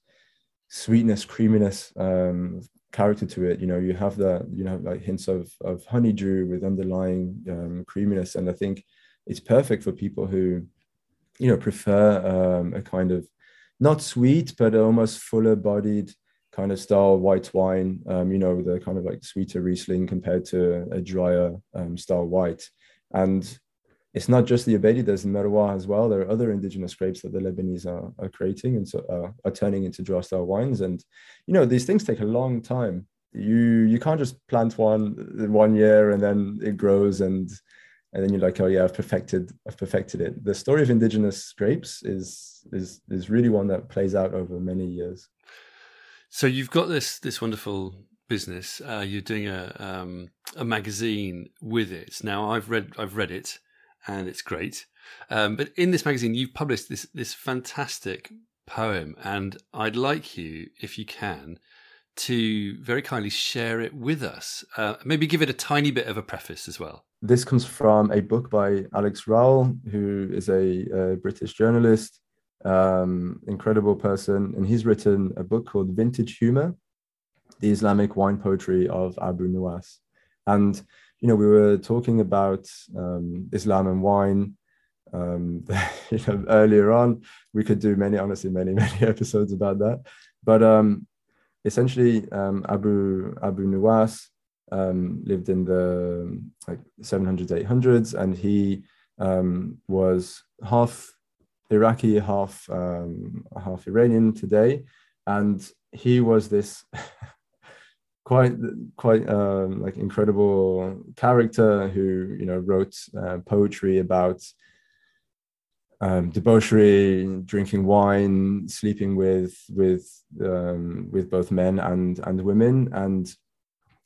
sweetness creaminess um, character to it. You know you have that you know like hints of of honeydew with underlying um, creaminess and I think it's perfect for people who you know prefer um, a kind of not sweet but almost fuller bodied kind of style white wine um, you know the kind of like sweeter riesling compared to a drier um, style white and it's not just the Obeidi, there's Merlot as well. There are other indigenous grapes that the Lebanese are, are creating and so uh, are turning into dry style wines. And you know, these things take a long time. You you can't just plant one one year and then it grows and and then you're like, oh yeah, I've perfected, I've perfected it. The story of indigenous grapes is is is really one that plays out over many years. So you've got this this wonderful business. Uh, you're doing a um, a magazine with it. Now I've read I've read it, and it's great. Um, but in this magazine, you've published this this fantastic poem, and I'd like you, if you can, to very kindly share it with us. Uh, maybe give it a tiny bit of a preface as well this comes from a book by Alex Rowell, who is a, a British journalist, um, incredible person, and he's written a book called Vintage Humor: The Islamic Wine Poetry of Abu Nuwas. And you know, we were talking about um, Islam and wine um, (laughs) you know, earlier on. We could do many, honestly, many, (laughs) many episodes about that. But um, essentially, um, Abu Abu Nuwas um, lived in the like 700s, 800s, and he um, was half Iraqi, half um, half Iranian today, and he was this (laughs) quite quite um, like incredible character who you know wrote uh, poetry about um, debauchery, drinking wine, sleeping with with um, with both men and and women, and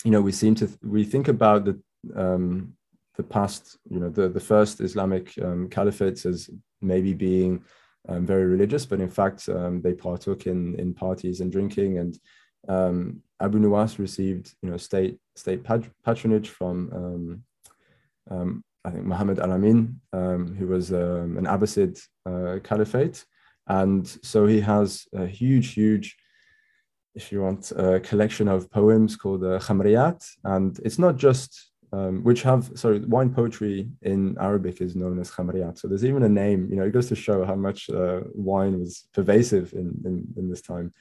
you know, we seem to we think about the um, the past, you know, the the first Islamic um, caliphates as maybe being um, very religious, but in fact um, they partook in in parties and drinking. And um, Abu Nuwas received, you know, state state patronage from um, I think Muhammad al-Amin, who was an Abbasid uh, caliphate, and so he has a huge, huge if you want, a collection of poems called uh. And it's not just, um, which have, sorry, wine poetry in Arabic is known as Khamriyat. So there's even a name, you know, it goes to show how much uh, wine was pervasive in, in, in this time.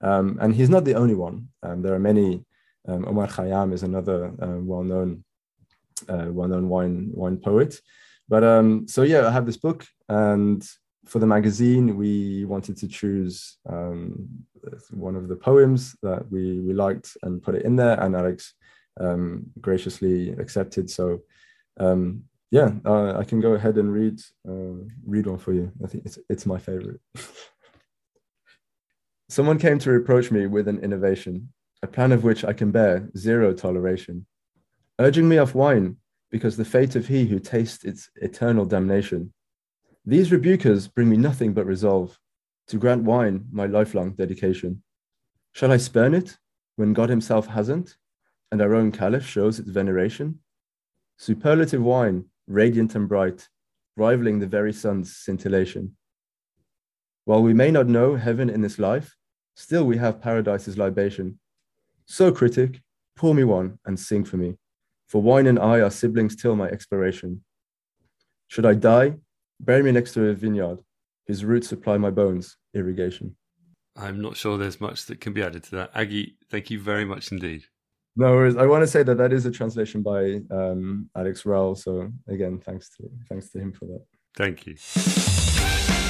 Um, and he's not the only one. Um, there are many. Um, Omar Khayyam is another uh, well-known, uh, well-known wine wine poet. But um, so yeah, I have this book, and for the magazine, we wanted to choose um, one of the poems that we, we liked and put it in there, and Alex um, graciously accepted. So, um, yeah, uh, I can go ahead and read uh, read one for you. I think it's it's my favorite. (laughs) Someone came to reproach me with an innovation. a plan of which I can bear zero toleration, urging me off wine because the fate of he who tastes its eternal damnation. These rebukers bring me nothing but resolve to grant wine my lifelong dedication. Shall I spurn it when God himself hasn't, and our own caliph shows its veneration? Superlative wine, radiant and bright, rivaling the very sun's scintillation. While we may not know heaven in this life, still we have paradise's libation. So, critic, pour me one and sing for me, for wine and I are siblings till my expiration. Should I die, bury me next to a vineyard, whose roots supply my bones irrigation. I'm not sure there's much that can be added to that. Aggie, thank you very much indeed. No worries. I want to say that that is a translation by um, Alex Rowell. So again, thanks to thanks to him for that. Thank you.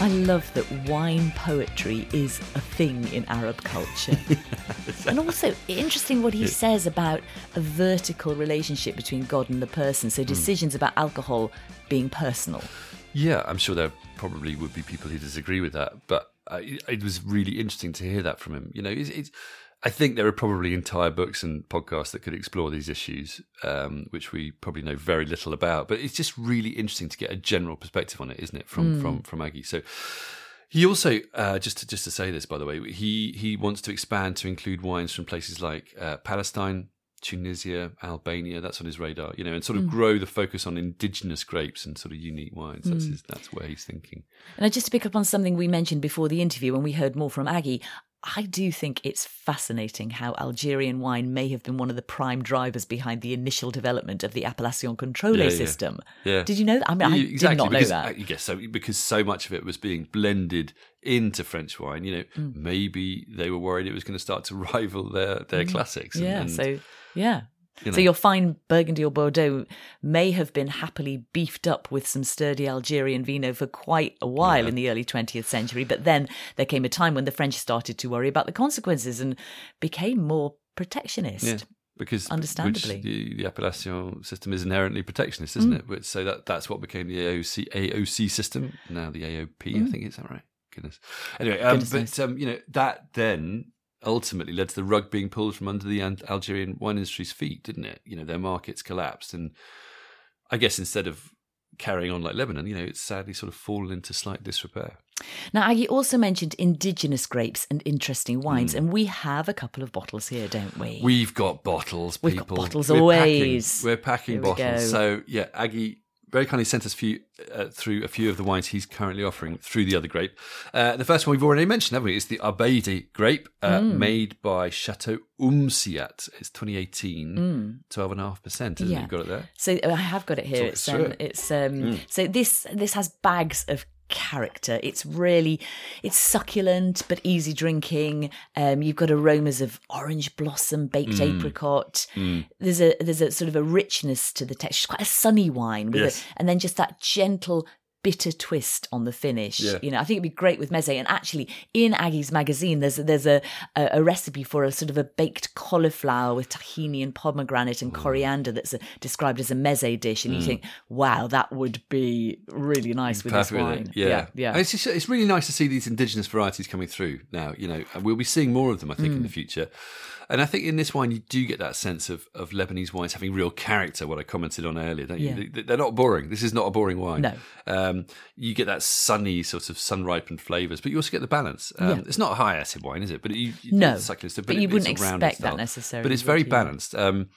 I love that wine poetry is a thing in Arab culture. (laughs) and also, interesting what he says about a vertical relationship between God and the person. So, decisions about alcohol being personal. Yeah, I'm sure there probably would be people who disagree with that, but uh, it was really interesting to hear that from him. You know, it's, it's, I think there are probably entire books and podcasts that could explore these issues, um, which we probably know very little about. But it's just really interesting to get a general perspective on it, isn't it, from Mm. from from Aggie? So. He also, uh, just to just to say this, by the way, he he wants to expand to include wines from places like uh, Palestine, Tunisia, Albania. That's on his radar, you know, and sort Mm. of grow the focus on indigenous grapes and sort of unique wines. That's his, that's where he's thinking. And just to pick up on something we mentioned before the interview when we heard more from Aggie, I do think it's fascinating how Algerian wine may have been one of the prime drivers behind the initial development of the Appellation Contrôlée Yeah, yeah. system. Yeah. Did you know that? I mean, I Yeah, did not know that. I guess so because so much of it was being blended into French wine. You know, Mm. maybe they were worried it was going to start to (laughs) rival their their classics. and- Mm. yeah, and, so yeah. You So your fine Burgundy or Bordeaux may have been happily beefed up with some sturdy Algerian vino for quite a while in the early 20th century, but then there came a time when the French started to worry about the consequences and became more protectionist. yeah. Because Understandably. which the, the appellation system is inherently protectionist, isn't Mm. it? So that that's what became the AOC AOC system. Now the AOP, I think is that right? Goodness. Anyway, um, Mm. But um, you know that then ultimately led to the rug being pulled from under the Algerian wine industry's feet, didn't it? You know, their markets collapsed, and I guess instead of carrying on like Lebanon, you know, it's sadly sort of fallen into slight disrepair. Now, Aggie also mentioned indigenous grapes and interesting wines, hmm. and we have a couple of bottles here, don't we? We've got bottles, We've got people. bottles We're always. Packing, we're packing Here we bottles. go. So yeah, Aggie very kindly sent us a few, uh, through a few of the wines he's currently offering through the other grape. Uh, the first one we've already mentioned, haven't we? It's the Obeidi grape, uh, Mm. made by Chateau Umsiat. It's 2018, 12.5%, isn't it? Mm. Yeah. You've got it there? So I have got it here. Talk It's um, it. it's um, Mm. so this this has bags of character. It's really it's succulent but easy drinking. Um, you've got aromas of orange blossom, baked Mm. apricot. There's a there's a sort of a richness to the texture. It's quite a sunny wine with Yes. a, and then just that gentle bitter twist on the finish. Yeah. You know, I think it'd be great with meze. And actually, in Aggie's magazine, there's there's a, a a recipe for a sort of a baked cauliflower with tahini and pomegranate and coriander that's a, described as a meze dish. And you think, wow, that would be really nice with this Perfect with wine. it. Yeah, yeah. It's, just, it's really nice to see these indigenous varieties coming through now. You know, and we'll be seeing more of them, I think, Mm. in the future. And I think in this wine, you do get that sense of, of Lebanese wines having real character. What I commented on earlier, don't you? Yeah. They- They're not boring. This is not a boring wine. No. um, you get that sunny sort of sun ripened flavors, but you also get the balance. Um, Yeah. It's not a high acid wine, is it? But you, you No, it's succulent, but you it- wouldn't it's a expect that necessarily, But it's very you? balanced. Um,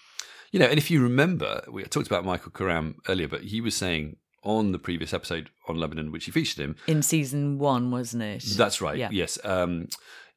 you know, and if you remember, we talked about Michael Karam earlier, but he was saying on the previous episode on Lebanon, which he featured him, In season one, wasn't it? that's right. Yeah. Yes. Um,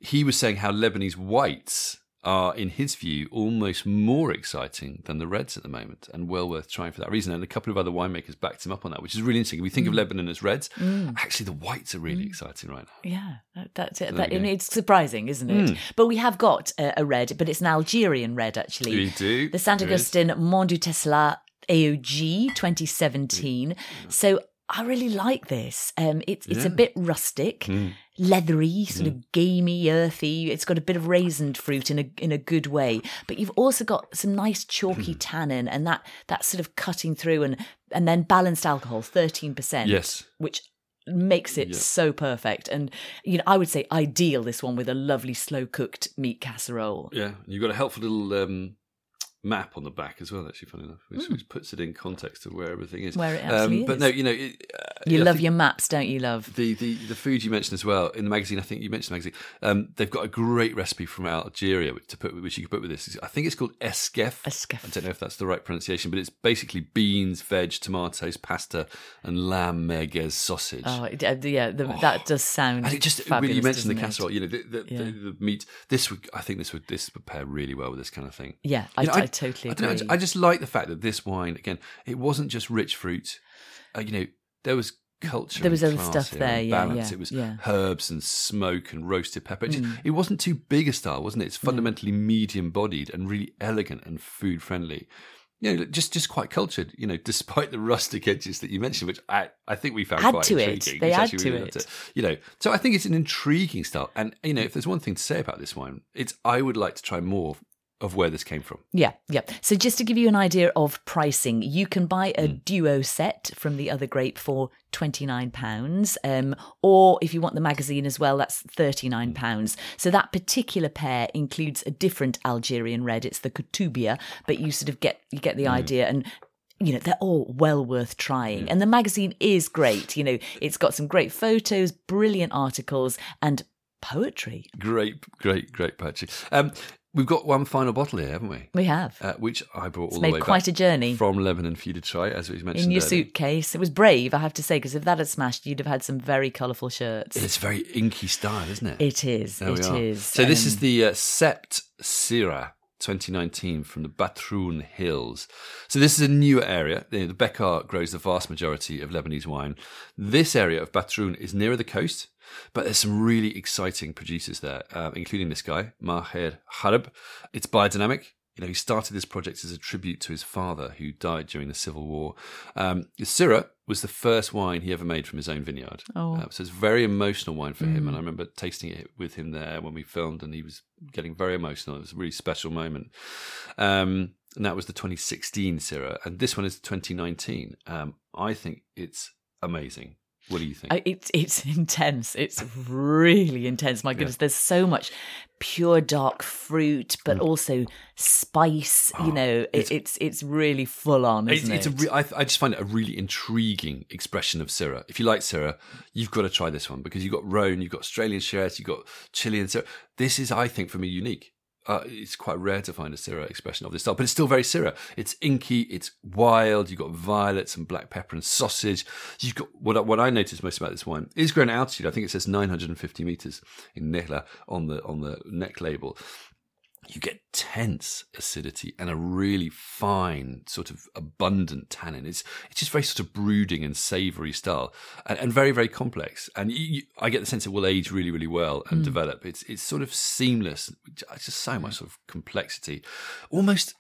he was saying how Lebanese whites are, in his view, almost more exciting than the reds at the moment, and well worth trying for that reason. And a couple of other winemakers backed him up on that, which is really interesting. If we think of Mm. Lebanon as reds, actually the whites are really exciting right now. Yeah, that- that's it. there That, we go. and it's surprising, isn't it? Mm. But we have got a, a red, but it's an Algerian red, actually. We do. The Saint There is. Augustin Mont du Tessalah AOG 2017. So I really like this. Um, it's it's a bit rustic, Mm. leathery, sort of gamey, earthy. It's got a bit of raisined fruit in a in a good way, but you've also got some nice chalky Hmm. tannin and that that sort of cutting through and and then balanced alcohol, thirteen percent. Yes. which makes it Yeah. so perfect. And you know, I would say ideal this one with a lovely slow cooked meat casserole. Yeah, you've got a helpful little um, map on the back as well. Actually, funny enough, which, which puts it in context of where everything is. Where it um, actually But is. no, you know, it, uh, You love your maps, don't you, love? the, the the food you mentioned as well in the magazine. I think you mentioned the magazine. Um, they've got a great recipe from Algeria which- to put which you could put with this. I think it's called esquef. Esquef. I don't know if that's the right pronunciation, but it's basically beans, veg, tomatoes, pasta, and lamb merguez sausage. Oh, uh, yeah, the, that does sound. And it just fabulous, you mentioned the doesn't it? casserole, you know, the, the, Yeah. the, the meat. This would, I think, this would this would pair really well with this kind of thing. Yeah, I, You know, I, totally I, don't know, I agree. ju- I just like the fact that this wine again, it wasn't just rich fruit. Uh, you know, there was culture. There was other stuff here there, yeah, balance. yeah, it was yeah. Mm. herbs and smoke and roasted pepper. It, just, it wasn't too big a style, wasn't it? It's fundamentally medium bodied and really elegant and food friendly. You know, just just quite cultured. You know, (laughs) despite the rustic edges that you mentioned, which I, I think we found Add quite to it. intriguing. They which add to really it. You know, so I think it's an intriguing style. And you know, if there's one thing to say about this wine, it's I would like to try more of where this came from. Yeah, yeah. So just to give you an idea of pricing, you can buy a Hmm. duo set from the other grape for twenty nine pounds, um, or if you want the magazine as well, that's thirty Hmm. nine pounds. So that particular pair includes a different Algerian red. It's the Kutubia, but you sort of get you get the Hmm. idea and. You know, they're all well worth trying. And the magazine is great. You know, it's got some great photos, brilliant articles, and poetry. Great, great, great poetry. Um, we've got one final bottle here, haven't we? We have. Uh, which I brought all it's the made way quite back a journey. from Lebanon for you to try, as we mentioned in your earlier. suitcase. It was brave, I have to say, because if that had smashed, you'd have had some very colourful shirts. It's very inky style, isn't it? It is. There It is. So this is Um, the uh, Sept Syrah 2019 from the Batroun Hills. So this is a newer area. The the Bekaa grows the vast majority of Lebanese wine. This area of Batroun is nearer the coast, but there's some really exciting producers there, uh, including this guy, Maher Harab. It's biodynamic. You know, he started this project as a tribute to his father, who died during the Civil War. Um, the Syrah was the first wine he ever made from his own vineyard. Oh. Uh, so it's a very emotional wine for him. And I remember tasting it with him there when we filmed, and he was getting very emotional. It was a really special moment. Um, and that was the 2016 Syrah. And this one is 2019. Um, I think it's amazing. What do you think? It's it's (laughs) intense. It's really intense. My goodness, there's so much pure dark fruit, but also spice. you know, it, it's it's really full on, Mm. It's, isn't it's a re- I, I just find it a really intriguing expression of Syrah. If you like Syrah, you've got to try this one because you've got Rhone, you've got Australian Shiraz, you've got Chilean Syrah. This is, I think, for me, unique. Uh, it's quite rare to find a Syrah expression of this style, but it's still very Syrah. It's inky, it's wild. You've got violets and black pepper and sausage. You've got what I, what I noticed most about this wine is grown altitude. I think it says 950 meters in Nehla on the on the neck label you get tense acidity and a really fine, sort of abundant tannin. It's it's just very sort of brooding and savoury style, and, and very very complex. And you, you, I get the sense it will age really really well and hmm. develop. It's it's sort of seamless. It's just so much sort of complexity, almost.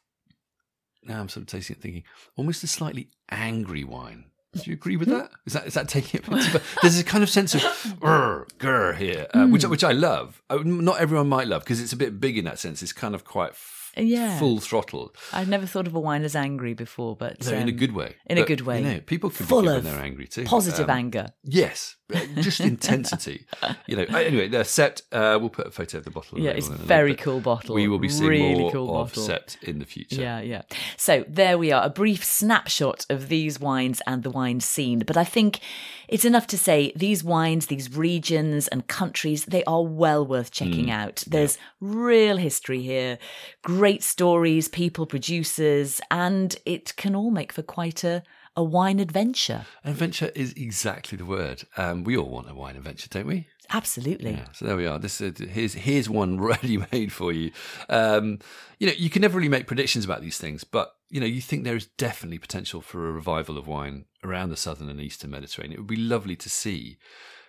Now I'm sort of tasting it, thinking almost a slightly angry wine. Do you agree with that? Is that is that taking it? too far? (laughs) There's a kind of sense of "Urgh, grr here, uh, which which I love. Uh, Not everyone might love because it's a bit big in that sense. It's kind of quite Yeah. full throttle. I've never thought of a wine as angry before, but No, in a um, good way. in a good way. You know, people can Full be good when they're angry too. positive Um, anger. Yes, just intensity. (laughs) You know. uh, Anyway, the Sept. Uh, we'll put a photo of the bottle. Yeah, it's a very little cool bottle. We will be seeing really more cool of bottle. Sept in the future. Yeah, yeah. So there we are, a brief snapshot of these wines and the wine scene. But I think it's enough to say these wines, these regions and countries, they are well worth checking out. There's real history here, great stories, people, producers, and it can all make for quite a, a wine adventure. Adventure is exactly the word. Um, we all want a wine adventure, don't we? Absolutely. Yeah, so there we are. This uh, here's here's one (laughs) ready made for you. Um, you know, you can never really make predictions about these things, but you know, you think there is definitely potential for a revival of wine around the southern and eastern Mediterranean. It would be lovely to see.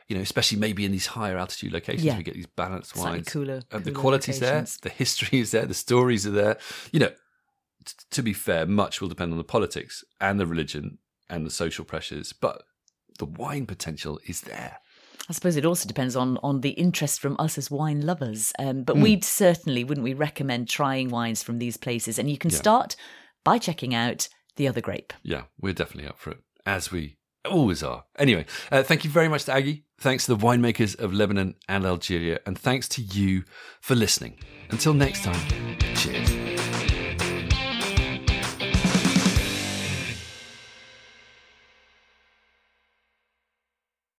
You know, especially maybe in these higher altitude locations, Yeah. we get these balanced Slightly wines. cooler- Uh, the quality's locations. there, the history is there, the stories are there. You know, t- to be fair, much will depend on the politics and the religion and the social pressures, but the wine potential is there. I suppose it also depends on on the interest from us as wine lovers. Um, but we'd certainly, wouldn't we, recommend trying wines from these places? And you can start by checking out the other grape. Yeah, we're definitely up for it as we always are. Anyway, uh, thank you very much to Aggie. Thanks to the winemakers of Lebanon and Algeria. And thanks to you for listening. Until next time, cheers.